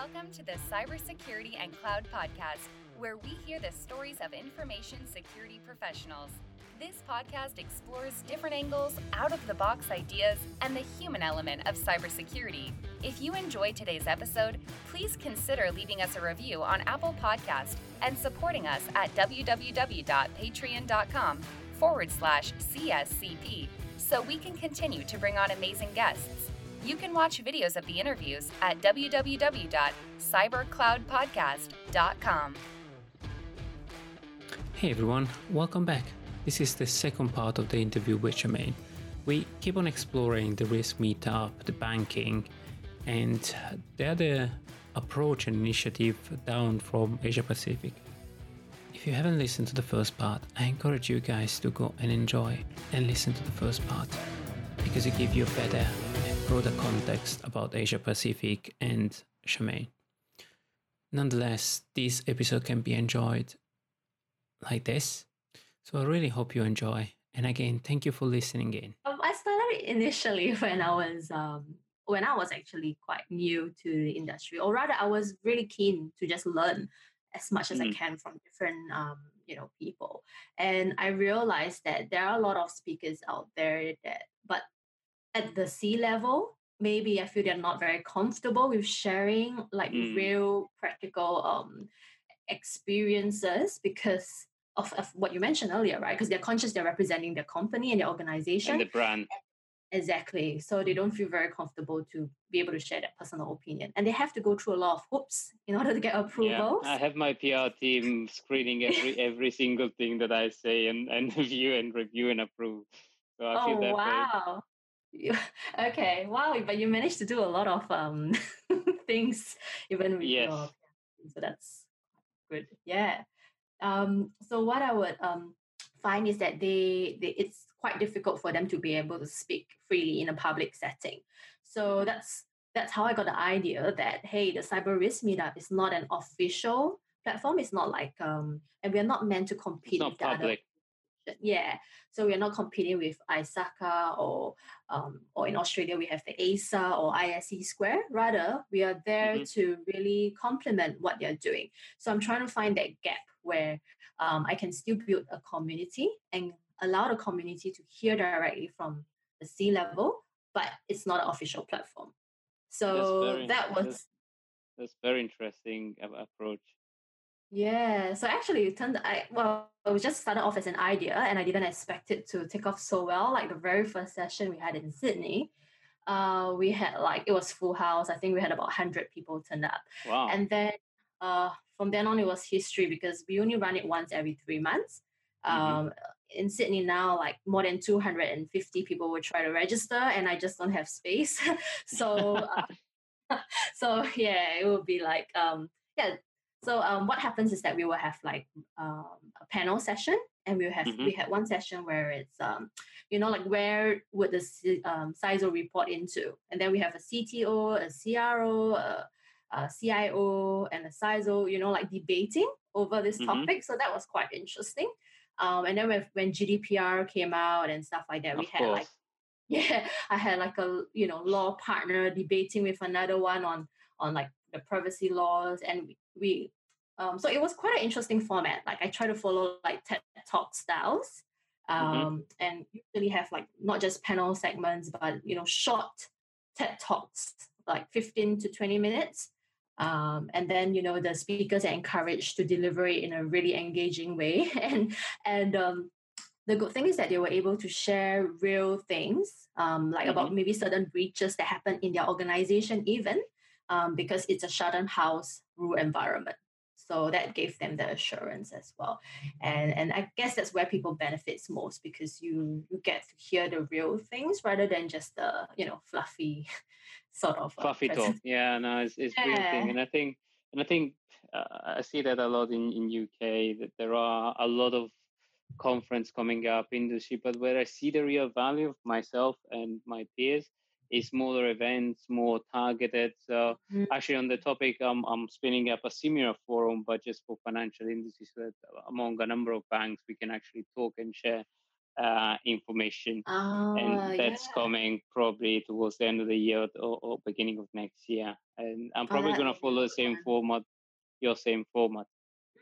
Welcome to the Cybersecurity and Cloud Podcast, where we hear the stories of information security professionals. This podcast explores different angles, out of the box ideas, and the human element of cybersecurity. If you enjoyed today's episode, please consider leaving us a review on Apple Podcast and supporting us at www.patreon.com forward slash CSCP so we can continue to bring on amazing guests. You can watch videos of the interviews at www.cybercloudpodcast.com. Hey everyone, welcome back. This is the second part of the interview with Charmaine. We keep on exploring the risk meetup, the banking, and the other approach and initiative down from Asia Pacific. If you haven't listened to the first part, I encourage you guys to go and enjoy and listen to the first part because it gives you a better broader context about Asia Pacific and Charmaine. Nonetheless, this episode can be enjoyed like this. So I really hope you enjoy. And again, thank you for listening in. Um, I started initially when I was um, when I was actually quite new to the industry, or rather, I was really keen to just learn as much as mm. I can from different um, you know people. And I realized that there are a lot of speakers out there that, but at the C level, maybe I feel they're not very comfortable with sharing like mm. real practical um, experiences because of, of what you mentioned earlier, right? Because they're conscious they're representing their company and their organization. And the brand. Exactly. So they don't feel very comfortable to be able to share their personal opinion. And they have to go through a lot of hoops in order to get approval. Yeah, I have my PR team screening every every single thing that I say and, and review and review and approve. So I oh, feel that wow okay wow but you managed to do a lot of um things even with yes. your so that's good yeah um so what i would um find is that they, they it's quite difficult for them to be able to speak freely in a public setting so that's that's how i got the idea that hey the cyber risk meetup is not an official platform it's not like um and we're not meant to compete it's not with public. Yeah. So we're not competing with ISACA or um, or in Australia we have the ASA or ISC Square. Rather, we are there mm-hmm. to really complement what they're doing. So I'm trying to find that gap where um, I can still build a community and allow the community to hear directly from the C level, but it's not an official platform. So that was that's, that's very interesting approach. Yeah, so actually it turned I well it was just started off as an idea and I didn't expect it to take off so well. Like the very first session we had in Sydney, uh we had like it was full house. I think we had about 100 people turn up. Wow. And then uh from then on it was history because we only run it once every 3 months. Mm-hmm. Um in Sydney now, like more than 250 people will try to register, and I just don't have space. so, uh, so yeah, it will be like um, yeah, so um, what happens is that we will have like um, a panel session, and we have mm-hmm. we had one session where it's um, you know like where would the um, CISO report into, and then we have a CTO, a CRO, a, a CIO, and a CISO, you know, like debating over this mm-hmm. topic. So that was quite interesting. Um, and then when, when GDPR came out and stuff like that, of we had course. like yeah, I had like a you know law partner debating with another one on on like the privacy laws, and we, um, so it was quite an interesting format. Like I try to follow like TED Talk styles, mm-hmm. um, mm-hmm. and usually have like not just panel segments, but you know short TED Talks, like fifteen to twenty minutes. Um, and then you know the speakers are encouraged to deliver it in a really engaging way, and and um, the good thing is that they were able to share real things, um, like mm-hmm. about maybe certain breaches that happened in their organization, even um, because it's a Chatham House rule environment. So that gave them the assurance as well. And and I guess that's where people benefits most because you you get to hear the real things rather than just the you know fluffy sort of uh, fluffy talk. Yeah, no, it's it's yeah. real thing. And I think and I think uh, I see that a lot in in UK that there are a lot of conference coming up industry, but where I see the real value of myself and my peers smaller events, more targeted. So mm-hmm. actually, on the topic, um, I'm spinning up a similar forum, but just for financial industries, so that among a number of banks, we can actually talk and share uh, information, uh, and that's yeah. coming probably towards the end of the year or, or beginning of next year. And I'm Oh, probably going to follow the same one. format, your same format.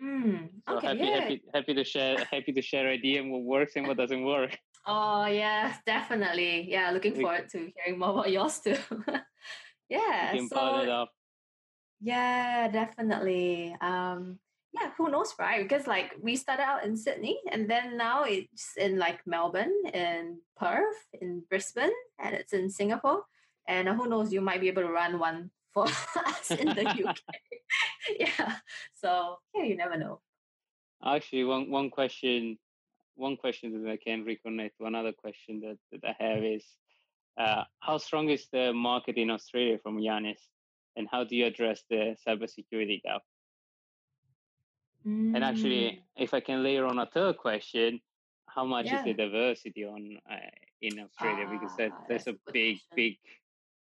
Mm, So okay, happy, yeah. happy, happy to share, happy to share idea and what works and what doesn't work. Oh yeah, definitely. Yeah, looking We- forward to hearing more about yours too. yeah. we can part it So up. yeah, definitely. Um, yeah, who knows, right? Because like we started out in Sydney and then now it's in like Melbourne, in Perth, in Brisbane, and it's in Singapore. And uh, who knows, you might be able to run one for us in the UK. yeah. So yeah, you never know. Actually, one one question, one question that I can reconnect to another question that, that I have is, uh, how strong is the market in Australia from Yanis, and how do you address the cybersecurity gap? And Mm, actually, if I can layer on a third question, how much is the diversity on uh, in Australia? because that, Ah, that's that's a a big, question. big,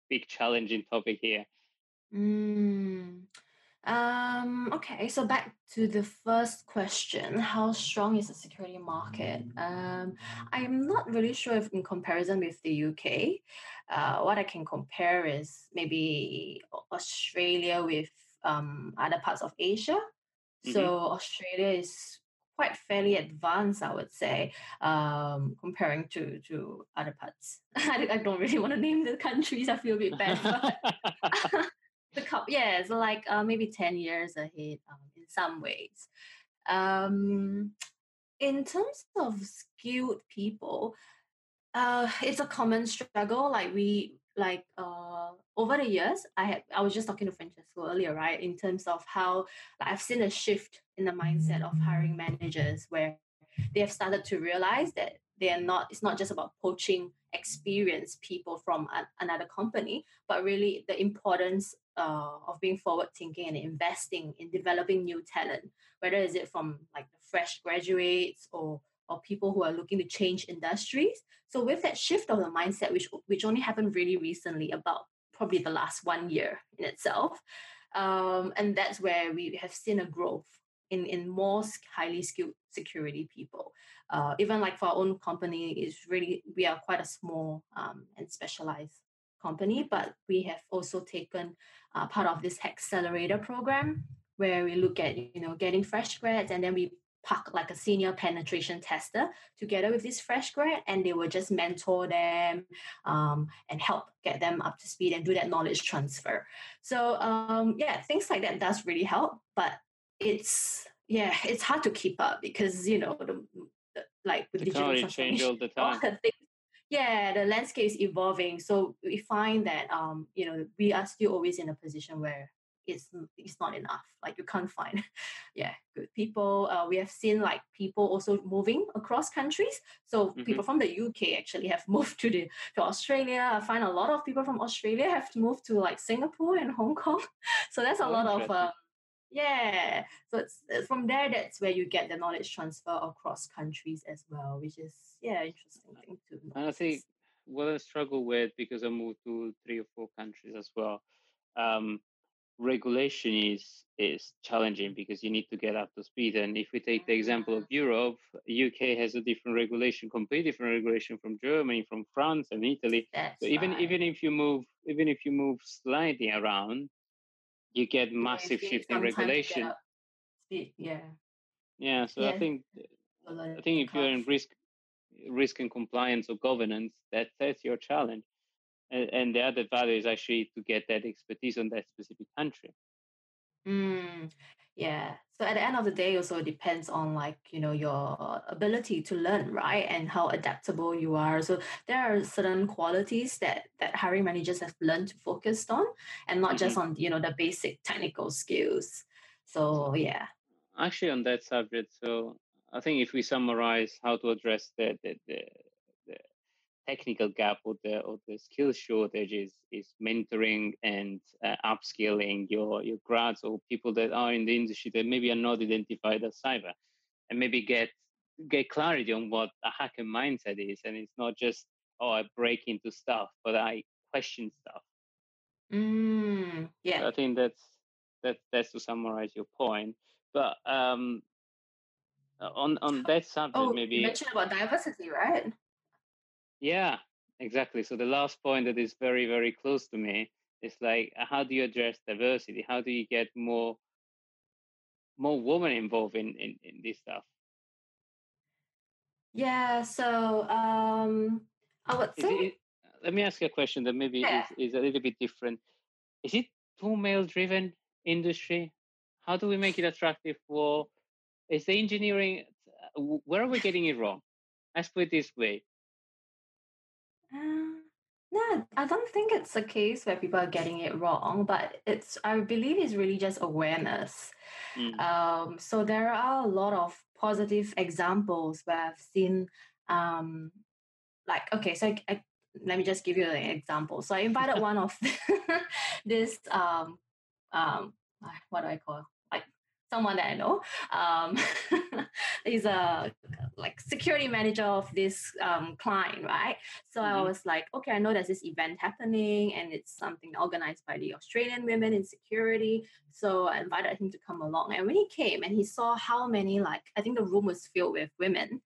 big challenging topic here. Mm. Um, okay, so back to the first question, how strong is the security market? Um, I'm not really sure if in comparison with the UK, uh, what I can compare is maybe Australia with um, other parts of Asia. So Australia is quite fairly advanced, I would say, um, comparing to to other parts. I, I don't really want to name the countries. I feel a bit bad, but the cup yeah so like uh, maybe 10 years ahead um, in some ways. Um, in terms of skilled people uh, it's a common struggle like we like uh, over the years i had i was just talking to francesco earlier right in terms of how like, i've seen a shift in the mindset of hiring managers where they have started to realize that they are not it's not just about poaching experienced people from a, another company but really the importance uh, of being forward thinking and investing in developing new talent whether is it from like the fresh graduates or or people who are looking to change industries. So with that shift of the mindset which which only happened really recently about probably the last one year in itself um, and that's where we have seen a growth in in more highly skilled security people. Uh, even like for our own company is really we are quite a small um, and specialized company but we have also taken uh, part of this accelerator program where we look at you know getting fresh grads and then we park like a senior penetration tester together with this fresh grad and they will just mentor them um, and help get them up to speed and do that knowledge transfer so um, yeah things like that does really help but it's yeah it's hard to keep up because you know the, the like with digital Technology change transformation all the all time. the things yeah the landscape is evolving. So we find that um you know we are still always in a position where it's it's not enough. Like you can't find yeah good people. Uh, we have seen like people also moving across countries. So Mhm. people from the uk actually have moved to the to australia. I find a lot of people from australia have moved to like singapore and hong kong. So that's a Oh, lot of interesting. Yeah so it's, it's from there that's where you get the knowledge transfer across countries as well which is yeah interesting thing to And I think what I struggle with because I moved to three or four countries as well. Um, regulation is is challenging because you need to get up to speed. And if we take the example of Europe, UK has a different regulation, completely different regulation from Germany, from France, and Italy. that's So even right. even if you move even if you move slightly around, you get massive need shift in some time to get regulation. yeah Yeah, so I think I think if you're in risk risk and compliance or governance, that that's your challenge. And, and the other value is actually to get that expertise on that specific country. Mm, yeah. So at the end of the day, also it depends on like, you know, your ability to learn, right? And how adaptable you are. So there are certain qualities that that hiring managers have learned to focus on and not just mm-hmm. on, you know, the basic technical skills. So yeah. Actually, on that subject, so I think if we summarize how to address the, the, the technical gap or the or the skill shortage is is mentoring and uh, upskilling your your grads or people that are in the industry that maybe are not identified as cyber, and maybe get get clarity on what a hacker mindset is, and it's not just oh I break into stuff, but I question stuff. Mm, yeah. I think that's that that's to summarize your point. But um, on on that subject, oh, maybe you mentioned about diversity, right? Yeah, exactly. So the last point that is very very close to me is like, how do you address diversity? How do you get more more women involved in in, in this stuff? Yeah. So um, I would say. It, let me ask you a question that maybe yeah. is, is a little bit different. Is it too male driven industry? How do we make it attractive for? Is the engineering? Uh, where are we getting it wrong? Let's put it this way. I don't think it's a case where people are getting it wrong, but it's I believe it's really just awareness. Mm. Um, so there are a lot of positive examples where I've seen, um, like okay, so I, I, let me just give you an example. So I invited one of this um, um, what do I call someone that I know. Um, he's a like security manager of this um, client, right? So mm-hmm. I was like, okay, I know there's this event happening and it's something organized by the Australian Women in Security. So I invited him to come along. And when he came and he saw how many, like, I think the room was filled with women,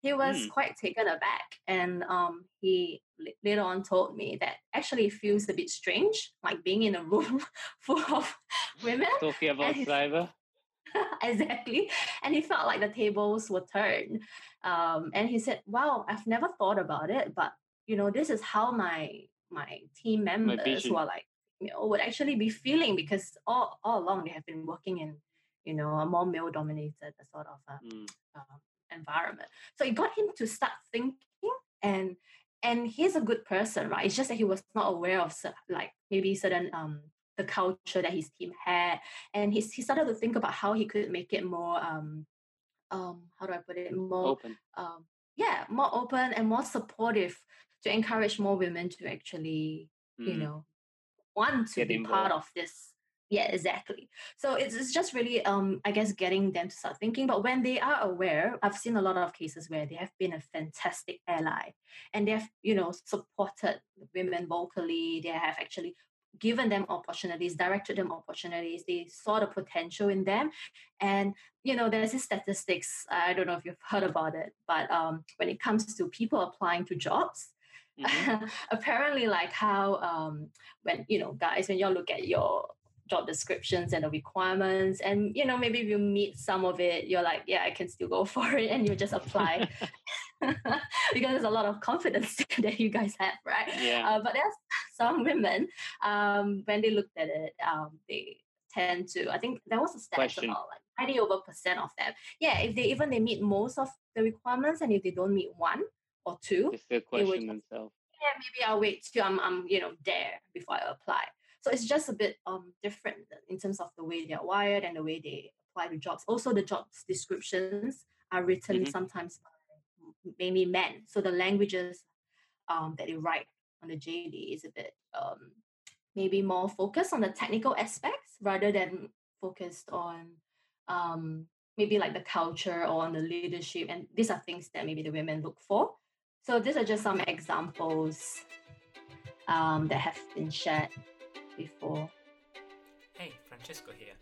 he was mm. quite taken aback. And um, he later on told me that actually it feels a bit strange, like being in a room full of women. Talking about cyber. exactly. And he felt like the tables were turned. Um, and he said, Wow, I've never thought about it, but you know, this is how my my team members who are like, you know, would actually be feeling because all, all along they have been working in, you know, a more male dominated sort of uh, mm. um, environment. So it got him to start thinking and and he's a good person, right? It's just that he was not aware of like maybe certain um the culture that his team had, and he he started to think about how he could make it more um um how do I put it more open um yeah more open and more supportive to encourage more women to actually mm. you know want to Get be involved. part of this yeah exactly so it's, it's just really um i guess getting them to start thinking but when they are aware i've seen a lot of cases where they have been a fantastic ally and they have you know supported women vocally they have actually given them opportunities, directed them opportunities. They saw the potential in them. And, you know, there's this statistics, I don't know if you've heard about it, but um, when it comes to people applying to jobs, mm-hmm. apparently like how um, when, you know, guys, when you look at your job descriptions and the requirements and you know maybe you meet some of it you're like yeah i can still go for it and you just apply. Because there's a lot of confidence that you guys have right? Yeah. Uh, but there's some women um, when they looked at it um, they tend to i think there was a stat Question. about like 90 over percent of them. Yeah if they even they meet most of the requirements and if they don't meet one or two they still question themselves. yeah maybe i'll wait till i'm, I'm you know there before i apply so it's just a bit um, different in terms of the way they're wired and the way they apply to jobs. Also, the jobs descriptions are written mm-hmm. sometimes by mainly men. So the languages um, that they write on the JD is a bit um, maybe more focused on the technical aspects rather than focused on um, maybe like the culture or on the leadership. And these are things that maybe the women look for. So these are just some examples um, that have been shared before. Hey, Francesco here.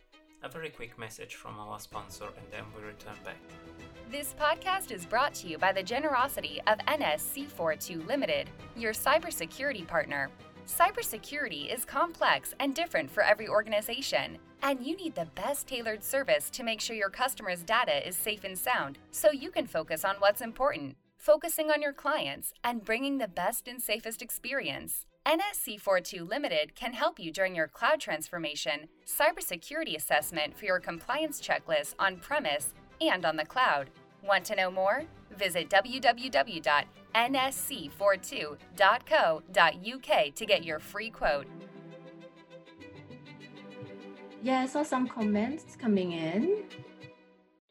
A very quick message from our sponsor and then we return back. This podcast is brought to you by the generosity of NSC42 Limited, your cybersecurity partner. Cybersecurity is complex and different for every organization, and you need the best tailored service to make sure your customers' data is safe and sound so you can focus on what's important, focusing on your clients and bringing the best and safest experience. NSC42 Limited can help you during your cloud transformation, cybersecurity assessment for your compliance checklist on premise and on the cloud. Want to know more? Visit www.nsc42.co.uk to get your free quote. Yeah, I saw some comments coming in.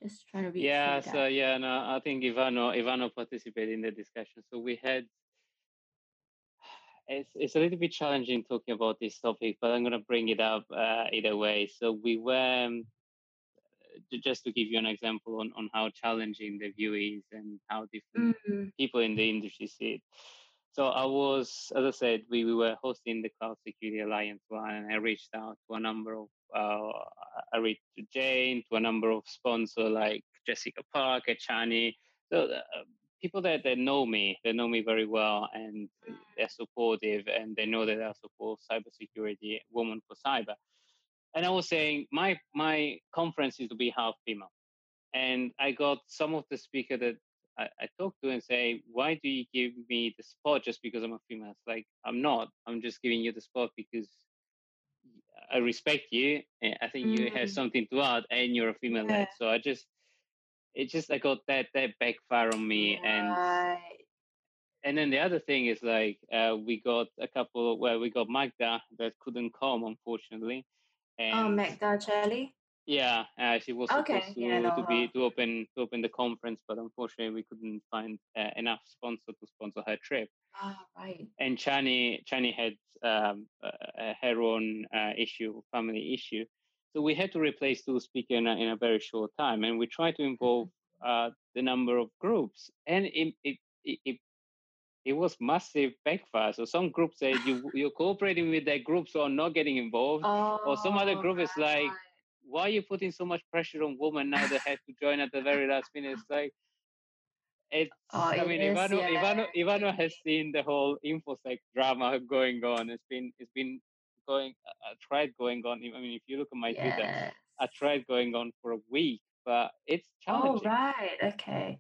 Just trying to read. Yeah, so yeah, no, I think Ivano Ivano participated in the discussion. So we had it's, it's a little bit challenging talking about this topic, but I'm going to bring it up uh, either way. So we were, um, just to give you an example on, on how challenging the view is and how different mm-hmm. people in the industry see it. So I was, as I said, we, we were hosting the Cloud Security Alliance one, and I reached out to a number of, uh, I reached to Jane, to a number of sponsors like Jessica Parker, Chani. So uh, people that, that know me, they know me very well, and they're supportive, and they know that I support cybersecurity, woman for cyber. And I was saying my my conference is to be half female, and I got some of the speaker that I, I talked to and say, why do you give me the spot just because I'm a female? It's like I'm not. I'm just giving you the spot because I respect you. I think you have mm. something to add, and you're a female yeah. So I just, it just I got that that backfire on me, right. and and then the other thing is like uh, we got a couple. Well, we got Magda that couldn't come, unfortunately. Oh, and, oh, Magda Chelly. Yeah, uh, she was okay. supposed to, yeah, no, to be to open to open the conference, but unfortunately we couldn't find uh, enough sponsor to sponsor her trip. Ah, right. And Chani Chani had um, uh, her own uh, issue, family issue, so we had to replace two speakers in a, in a very short time, and we tried to involve mm-hmm. uh, the number of groups, and it, it, it, it was massive backfire. So some groups said you you're cooperating with that group, so I'm not getting involved, oh, or some other group is like why are you putting so much pressure on women now They have to join at the very last minute? It's like it's oh, I mean is, Ivano, yeah. Ivano Ivano has seen the whole infosec drama going on. It's been it's been going I tried going on. I mean if you look at my yes. Twitter, I tried going on for a week, but it's oh, challenging. Oh right, okay.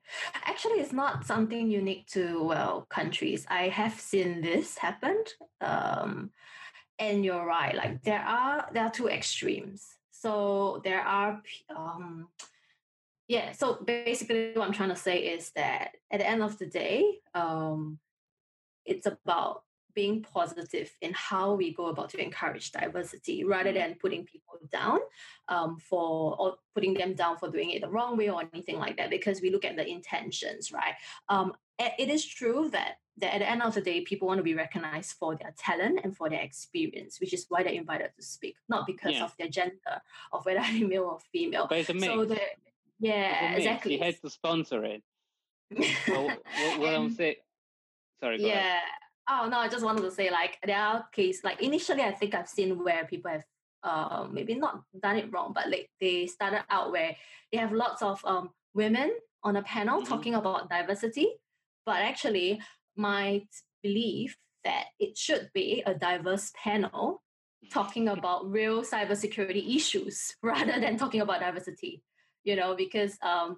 Actually it's not something unique to well countries. I have seen this happen. Um and you're right, like there are there are two extremes so there are, um, yeah. So basically, what I'm trying to say is that at the end of the day, um, it's about being positive in how we go about to encourage diversity rather than putting people down um, for or putting them down for doing it the wrong way or anything like that because we look at the intentions right um, it is true that that at the end of the day, people want to be recognized for their talent and for their experience, which is why they're invited to speak, not because yeah. of their gender, of whether they're male or female. But it's a mix. So yeah, exactly. You had to sponsor it. so what, what I'm saying, sorry. yeah. Ahead. Oh no, I just wanted to say like there are cases like initially I think I've seen where people have uh, maybe not done it wrong, but like they started out where they have lots of um, women on a panel mm-hmm. talking about diversity, but actually might belief that it should be a diverse panel talking about real cybersecurity issues rather than talking about diversity. You know, because um,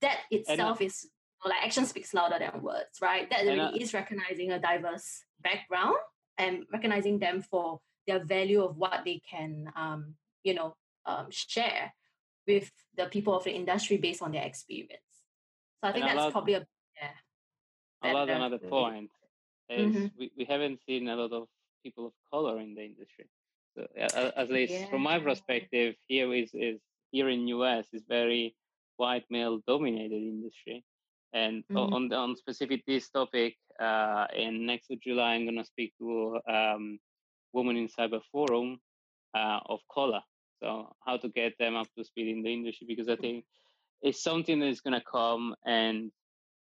that itself and, is like action speaks louder than words, right? That really uh, is recognizing a diverse background and recognizing them for their value of what they can, um, you know, um, share with the people of the industry based on their experience. So I think that's probably a yeah a lot another point is mm-hmm. we, we haven't seen a lot of people of color in the industry. So uh, at least yeah. from my perspective, here is is here in US is very white male dominated industry. And mm-hmm. on the, on specific this topic, uh, in next of July, I'm gonna speak to um, women in cyber forum uh, of color. So how to get them up to speed in the industry because I think it's something that's gonna come and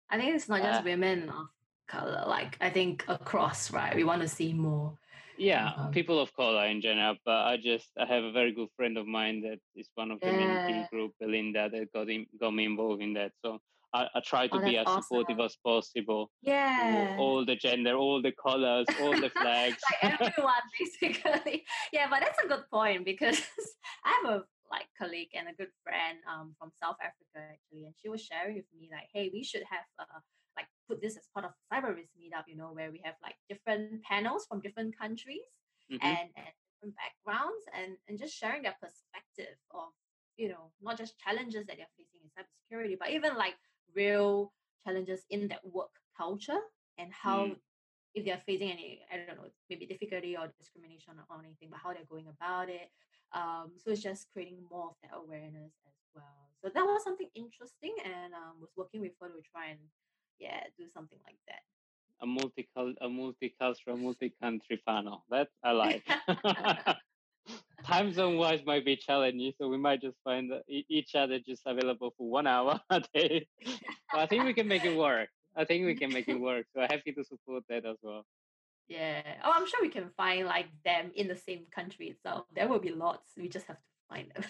I think it's not just uh, women of color. Like I think across, right? We want to see more. Yeah, um, people of color in general. But I just I have a very good friend of mine that is one of the yeah. main group, Belinda, that got in, got me involved in that. So I, I try to oh, be as awesome. supportive as possible. Yeah. All the gender, all the colors, all the flags. like everyone, basically. Yeah, but that's a good point because I have a like colleague and a good friend um, from South Africa actually, and she was sharing with me like, hey, we should have uh, like put this as part of cyber risk meetup, you know, where we have like different panels from different countries mm-hmm. and, and different backgrounds and and just sharing their perspective of you know not just challenges that they're facing in cybersecurity, but even like real challenges in that work culture and how mm. if they're facing any I don't know maybe difficulty or discrimination or anything, but how they're going about it, um, so it's just creating more of that awareness as well. So that was something interesting, and um, was working with her to try and yeah do something like that. A multi a multicultural, multi-country panel. That I like. Time zone wise might be challenging, so we might just find each other just available for one hour a day. but I think we can make it work. I think we can make it work. So I'm happy to support that as well. Yeah. Oh, I'm sure we can find like them in the same country itself. There will be lots. We just have to find them.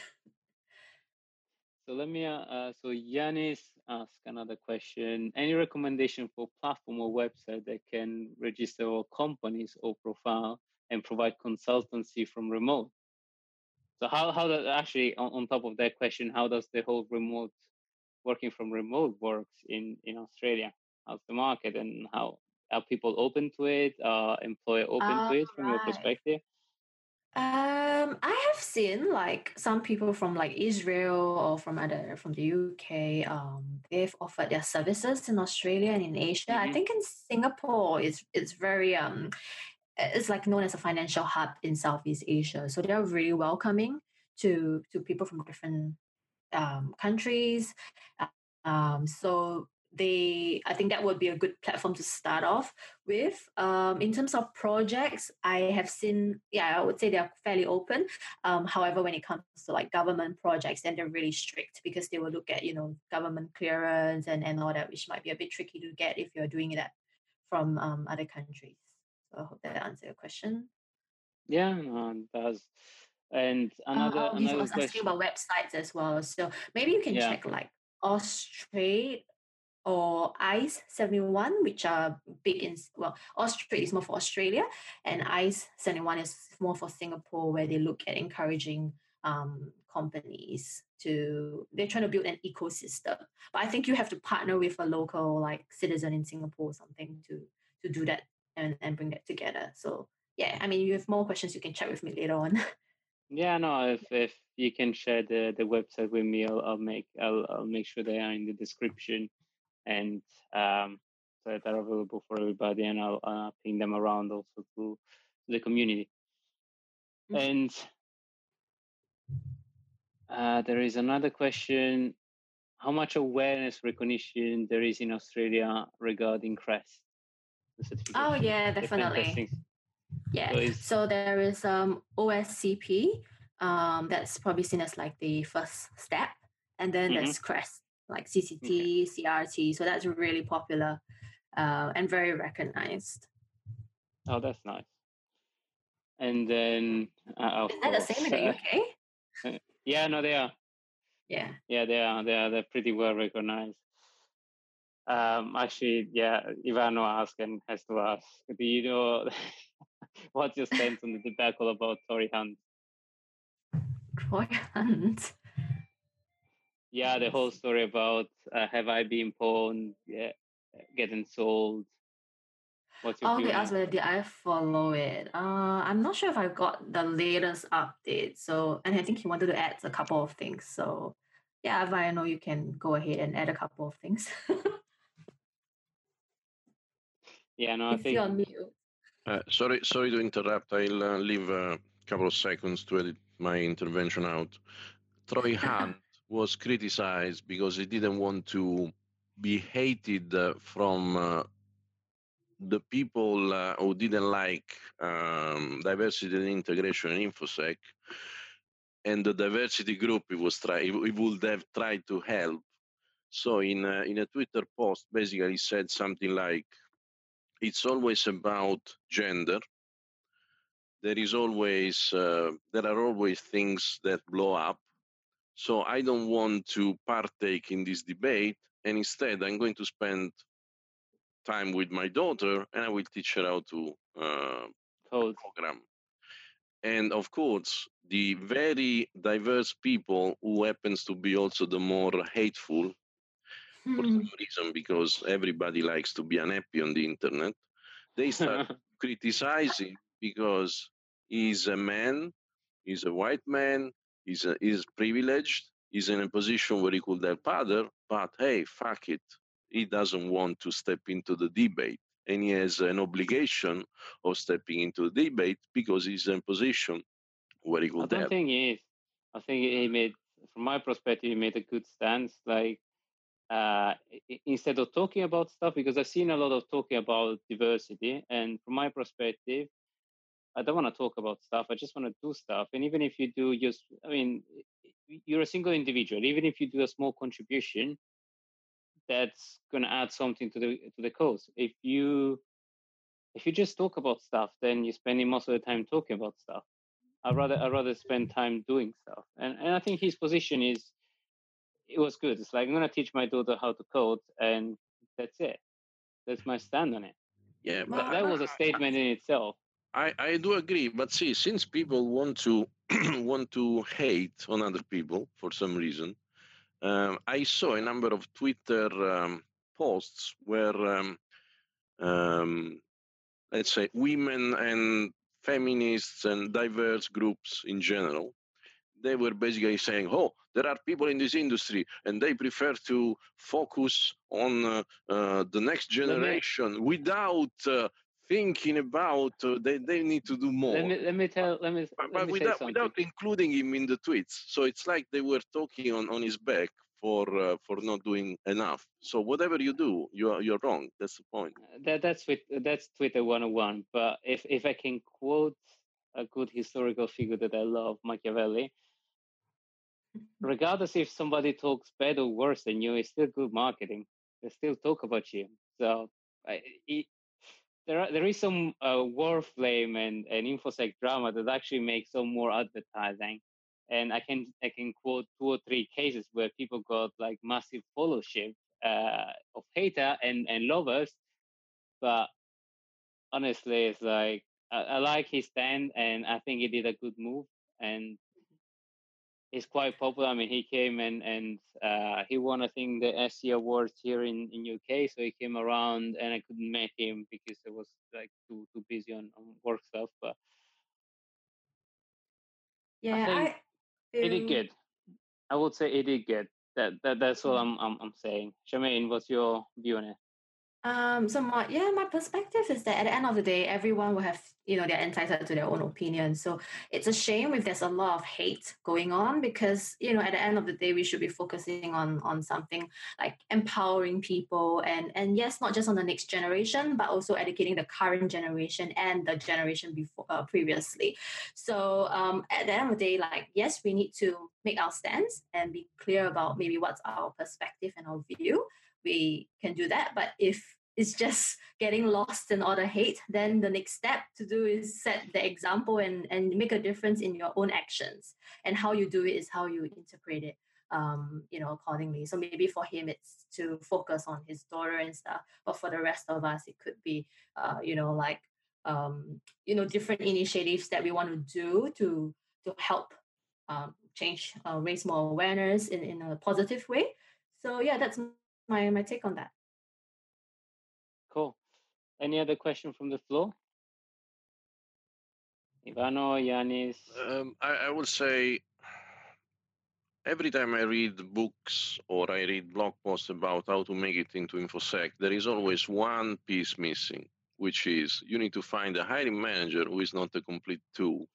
So let me. Uh, uh, so Yanis ask another question. Any recommendation for platform or website that can register all companies or profile and provide consultancy from remote? So how how does actually on, on top of that question, how does the whole remote working from remote works in in Australia? How's the market and how are people open to it? Are employer open to it from right. your perspective? Um, I have seen like some people from like Israel or from other from the UK. Um, they've offered their services in Australia and in Asia. Mm-hmm. I think in Singapore, it's it's very um, it's like known as a financial hub in Southeast Asia. So they're really welcoming to to people from different um, countries. Um, so they i think that would be a good platform to start off with um, in terms of projects i have seen yeah i would say they're fairly open um, however when it comes to like government projects then they're really strict because they will look at you know government clearance and, and all that which might be a bit tricky to get if you're doing that from um, other countries i hope that answers your question yeah no, it does and another, uh, oh, another was question. asking about websites as well so maybe you can yeah. check like Austrade or ICE 71, which are big in, well, Australia is more for Australia, and ICE 71 is more for Singapore, where they look at encouraging um, companies to, they're trying to build an ecosystem. But I think you have to partner with a local, like, citizen in Singapore or something to, to do that and, and bring that together. So, yeah, I mean, you have more questions, you can chat with me later on. Yeah, no. If if you can share the, the website with me, I'll, I'll make I'll, I'll make sure they are in the description and um, so they're available for everybody, and I'll uh, ping them around also to, to the community. Mm-hmm. And uh, there is another question: How much awareness recognition there is in Australia regarding CREST? Oh yeah, definitely. Yeah. So, so, there is um, OSCP. Um, that's probably seen as like the first step, and then mm-hmm. there's CREST like CCT, okay. CRT. So that's really popular uh, and very recognized. Oh, that's nice. And then, uh, is that course, the same in the UK? Uh, yeah, no, they are. Yeah. Yeah, they are. They are. They're pretty well recognized. Um, actually, yeah, Ivano asked and has to ask. Do you know what's your stance on the debacle about Troy Hunt? Troy Hunt yeah, the whole story about uh, Have I Been Pwned, yeah, getting sold. What's your okay, ask did I follow it? Uh, I'm not sure if I got the latest update. So, and I think he wanted to add a couple of things. So, yeah, Ivano you can go ahead and add a couple of things. yeah, no, I if think. You're mute. Uh, sorry, sorry to interrupt. I'll uh, leave a couple of seconds to edit my intervention out. Troy Hunt was criticized because he didn't want to be hated uh, from uh, the people uh, who didn't like um, diversity and integration in infosec and the diversity group he was try he would have tried to help so in a, in a twitter post basically said something like it's always about gender. There is always uh, there are always things that blow up. So I don't want to partake in this debate, and instead I'm going to spend time with my daughter, and I will teach her how to uh, code. program. And of course, the very diverse people who happens to be also the more hateful hmm. for some reason because everybody likes to be unhappy on the internet they start criticizing because he's a man he's a white man He's, a, he's privileged. He's in a position where he could help other, but hey, fuck it. He doesn't want to step into the debate. And he has an obligation of stepping into the debate because he's in a position where he could I don't help. think he is. I think he made, from my perspective, he made a good stance. Like, uh, instead of talking about stuff, because I've seen a lot of talking about diversity, and from my perspective, I don't want to talk about stuff. I just want to do stuff. And even if you do just, I mean, you're a single individual. Even if you do a small contribution, that's going to add something to the to the cause. If you if you just talk about stuff, then you're spending most of the time talking about stuff. I'd rather I'd rather spend time doing stuff. And and I think his position is it was good. It's like I'm gonna teach my daughter how to code, and that's it. That's my stand on it. Yeah, but that was a statement in itself. I, I do agree, but see, since people want to want to hate on other people for some reason, um, I saw a number of Twitter um, posts where, um, um let's say, women and feminists and diverse groups in general, they were basically saying, "Oh, there are people in this industry, and they prefer to focus on uh, uh, the next generation without." Uh, thinking about uh, they, they need to do more. Let me let me tell let me, but, let me without without including him in the tweets. So it's like they were talking on, on his back for uh, for not doing enough. So whatever you do, you are you're wrong. That's the point. Uh, that that's with that's Twitter 101. But if if I can quote a good historical figure that I love, Machiavelli. Regardless if somebody talks better or worse than you, it's still good marketing. They still talk about you. So I, it, there are, there is some uh, flame and, and infosec drama that actually makes some more advertising and i can i can quote two or three cases where people got like massive followership uh, of hater and and lovers but honestly it's like I, I like his stand and i think he did a good move and he's quite popular. I mean, he came and and uh, he won, I think, the SE Awards here in, in UK. So he came around, and I couldn't meet him because I was like too too busy on, on work stuff. But yeah, I, I he did good. I would say he did good. That that that's all I'm I'm, I'm saying. Charmaine, what's your view on it? Um, so my yeah, my perspective is that at the end of the day, everyone will have you know they're entitled to their own opinion. So it's a shame if there's a lot of hate going on because you know at the end of the day, we should be focusing on on something like empowering people and and yes, not just on the next generation, but also educating the current generation and the generation before uh, previously. So um, at the end of the day, like yes, we need to make our stance and be clear about maybe what's our perspective and our view we can do that. But if it's just getting lost in all the hate, then the next step to do is set the example and, and make a difference in your own actions. And how you do it is how you interpret it. Um, you know, accordingly. So maybe for him, it's to focus on his daughter and stuff. But for the rest of us, it could be, uh, you know, like, um, you know, different initiatives that we want to do to to help um, change, uh, raise more awareness in, in a positive way. So yeah, that's my my take on that. Cool. Any other question from the floor? Ivano, Yanis. Um, I, I would say every time I read books or I read blog posts about how to make it into InfoSec, there is always one piece missing, which is you need to find a hiring manager who is not a complete tool.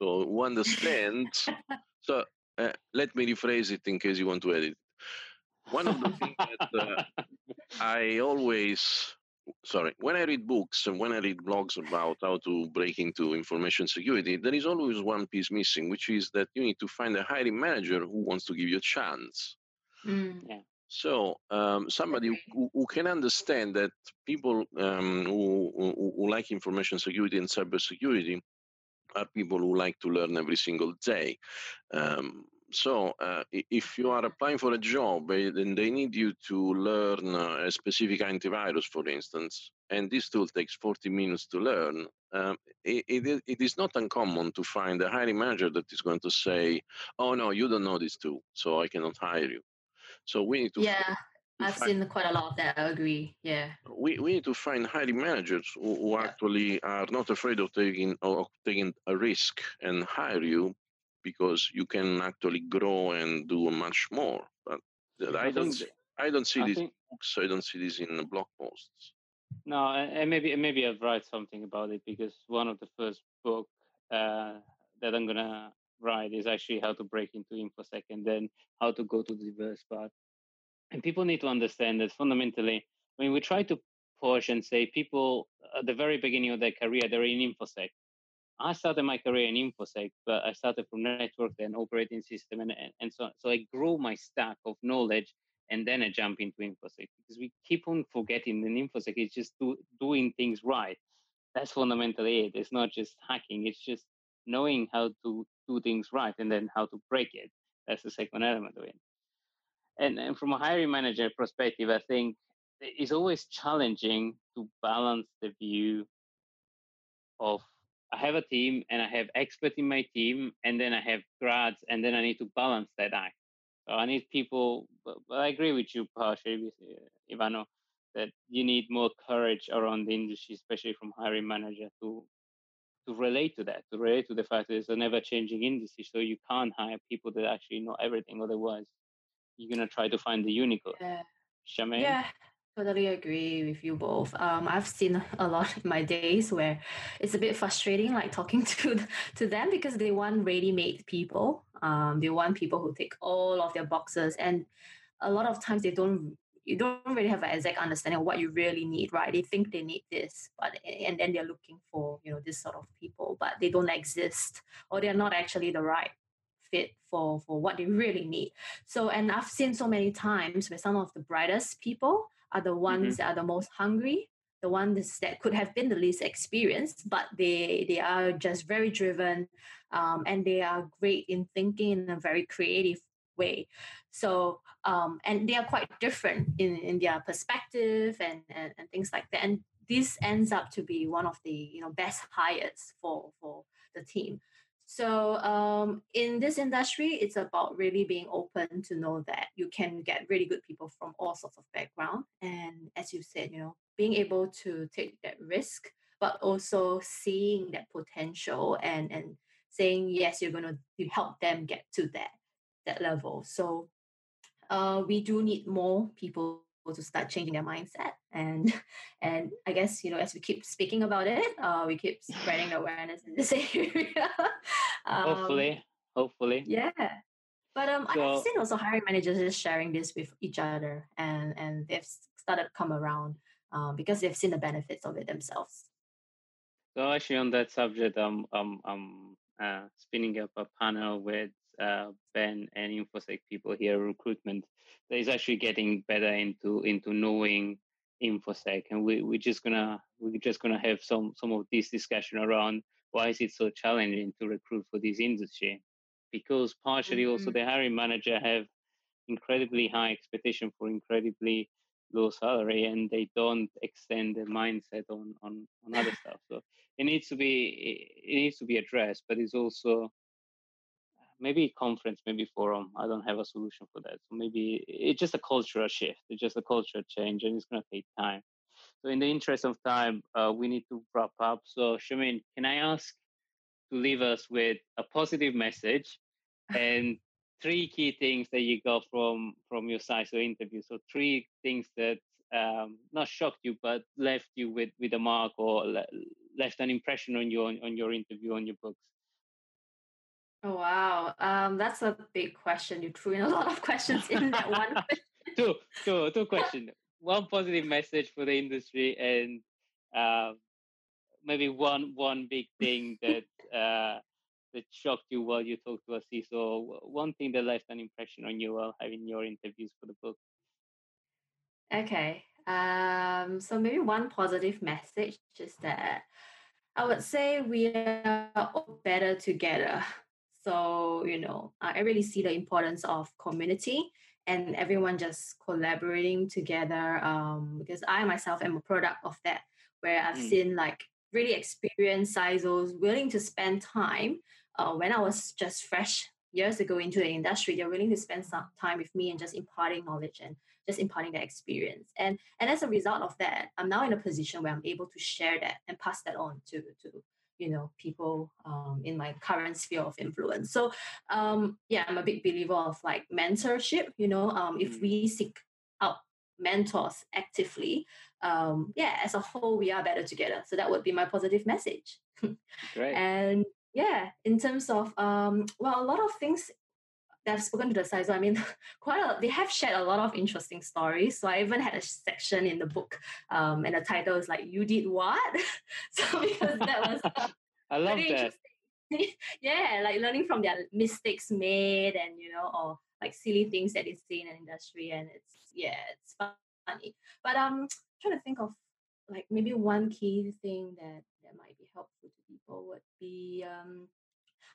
So who understands. so uh, let me rephrase it in case you want to edit one of the things that uh, I always sorry when I read books and when I read blogs about how to break into information security, there is always one piece missing, which is that you need to find a hiring manager who wants to give you a chance. Mm. Yeah. So um, somebody who, who, can understand that people um, who, who, who, like information security and cybersecurity are people who like to learn every single day. Um, so uh, if you are applying for a job and eh, they need you to learn uh, a specific antivirus, for instance, and this tool takes 40 minutes to learn, um, it, it, it is not uncommon to find a hiring manager that is going to say, oh, no, you don't know this tool, so I cannot hire you. So we need to. Yeah. I've find, seen quite a lot of that. I agree. Yeah. We, we need to find hiring managers who, who yeah. actually are not afraid of taking of taking a risk and hire you because you can actually grow and do much more. But I, don't, I don't see I these think, books. I don't see this in the blog posts. No, and maybe maybe I'll write something about it because one of the first book uh, that I'm gonna write is actually how to break into infosec and then how to go to the diverse part. And people need to understand that fundamentally, when we try to push and say people at the very beginning of their career they're in infosec I started my career in InfoSec, but I started from network, then operating system, and, and, and so on. So I grew my stack of knowledge, and then I jump into InfoSec because we keep on forgetting in InfoSec is just do, doing things right. That's fundamentally it. It's not just hacking. It's just knowing how to do things right and then how to break it. That's the second element of it. and, and from a hiring manager perspective, I think it's always challenging to balance the view of I have a team and I have experts in my team, and then I have grads, and then I need to balance that act. So I need people, but, but I agree with you partially, uh, Ivano, that you need more courage around the industry, especially from hiring manager to to relate to that, to relate to the fact that it's a never changing industry. So you can't hire people that actually know everything. Otherwise, you're gonna try to find the unicorn. Yeah. Charmaine? Yeah, totally agree with you both. Um, I've seen a lot of my days where it's a bit frustrating, like talking to to them because they want ready-made people. Um, they want people who tick all of their boxes, and a lot of times they don't. You don't really have an exact understanding of what you really need, right? They think they need this, but and then they're looking for you know this sort of people, but they don't exist, or they're not actually the right fit for for what they really need. So, and I've seen so many times where some of the brightest people are the ones mm-hmm. that are the most hungry, the ones that could have been the least experienced, but they they are just very driven, um, and they are great in thinking in a very creative way. So, um, and they are quite different in in their perspective and and, and things like that. And this ends up to be one of the you know best hires for for the team. So um, in this industry, it's about really being open to know that you can get really good people from all sorts of background, and as you said, you know, being able to take that risk, but also seeing that potential and and saying yes, you're going to you help them get to that that level. So uh, we do need more people to start changing their mindset and and i guess you know as we keep speaking about it uh, we keep spreading awareness in this area. Um, hopefully hopefully. yeah. But um so, i've seen also hiring managers just sharing this with each other and and they've started to come around um, because they've seen the benefits of it themselves. So actually on that subject I'm i'm uh, spinning up a panel with uh, Ben and InfoSec people here, recruitment, that is actually getting better into into knowing InfoSec, and we we're just gonna we're just gonna have some some of this discussion around why is it so challenging to recruit for this industry, because partially mm-hmm. also the hiring manager have incredibly high expectation for incredibly low salary and they don't extend the mindset on on on other stuff. So it needs to be it needs to be addressed but it's also maybe conference, maybe forum. I don't have a solution for that. So maybe it's just a cultural shift. It's just a cultural change, and it's going to take time. So in the interest of time, uh, we need to wrap up. So Charmaine, can I ask to leave us with a positive message and three key things that you got from from your CISO interview? So three things that um, not shocked you, but left you with with a mark or le- left an impression on you on, on your interview on your books. Oh wow, um, that's a big question. You threw in a lot of questions in that one. two, two, two questions. One positive message for the industry, and uh, maybe one one big thing that uh, that shocked you while you talked to a CISO. One thing that left an impression on you while having your interviews for the book. Okay, um, so maybe one positive message is that I would say we are all better together so, you know, I really see the importance of community and everyone just collaborating together um, because I myself am a product of that, where I've mm. seen like really experienced CISOs willing to spend time. Uh, when I was just fresh years ago into the industry, they're willing to spend some time with me and just imparting knowledge and just imparting their experience. And and as a result of that, I'm now in a position where I'm able to share that and pass that on to to you know people um, in my current sphere of influence so um, yeah i'm a big believer of like mentorship you know um, if mm. we seek out mentors actively um, yeah as a whole we are better together so that would be my positive message Great. and yeah in terms of um, well a lot of things I've spoken to the CISO, I mean, quite a, they have shared a lot of interesting stories. So I even had a section in the book, um, and the title is like "You did what?" so because that was I love that. yeah, like learning from their mistakes made, and you know, or like silly things that they see in an industry, and it's yeah, it's funny. But um, I'm trying to think of like maybe one key thing that that might be helpful to people would be um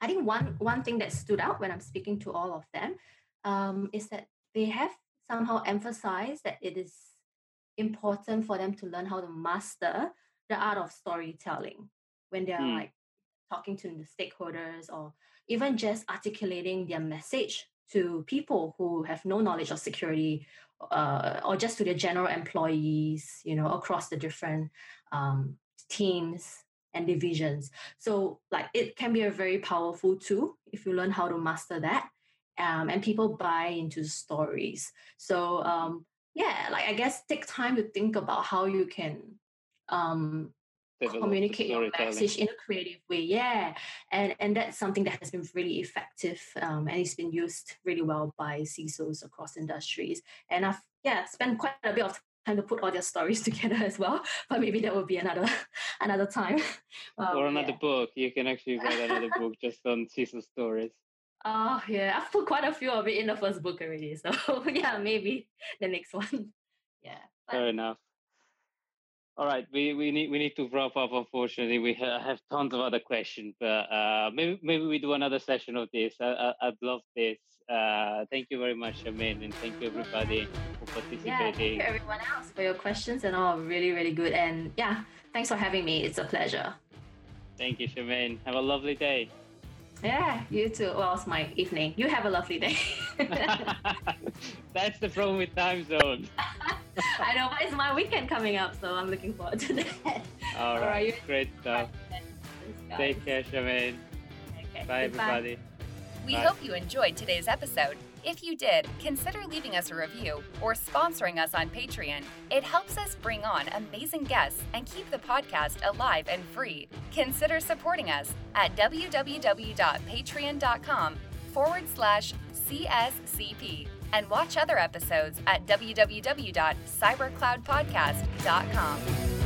I think one one thing that stood out when I'm speaking to all of them um, is that they have somehow emphasized that it is important for them to learn how to master the art of storytelling when they're mm. like talking to the stakeholders or even just articulating their message to people who have no knowledge of security uh, or just to their general employees you know across the different um, teams and divisions. So like it can be a very powerful tool if you learn how to master that um, and people buy into stories. So um, yeah like i guess take time to think about how you can um, communicate your message in a creative way yeah. And and that's something that has been really effective um, and it's been used really well by CISOs across industries. And I've yeah spent quite a bit of time to put all their stories together as well but maybe that will be another another time um, or another yeah. book you can actually write another book just on CISO stories Oh yeah, I've put quite a few of it in the first book already. So yeah, maybe the next one. Yeah. But, Fair enough. All right, we, we need we need to wrap up. Unfortunately, we have tons of other questions, but uh, maybe maybe we do another session of this. I, I, would love this. Uh, thank you very much, Charmaine, and thank you everybody for participating. Yeah, thank you everyone else for your questions and all really really good. And yeah, thanks for having me. It's a pleasure. Thank you, Charmaine. Have a lovely day. Yeah, you too. Well, it's my evening. You have a lovely day. That's the problem with time zones. I know, but it's my weekend coming up, so I'm looking forward to that. All right, All right great stuff. Take care, Charmaine. Okay. Bye, everybody. We Bye. hope you enjoyed today's episode. If you did, consider leaving us a review or sponsoring us on Patreon. It helps us bring on amazing guests and keep the podcast alive and free. Consider supporting us at www.patreon.com forward slash CSCP and watch other episodes at www.cybercloudpodcast.com.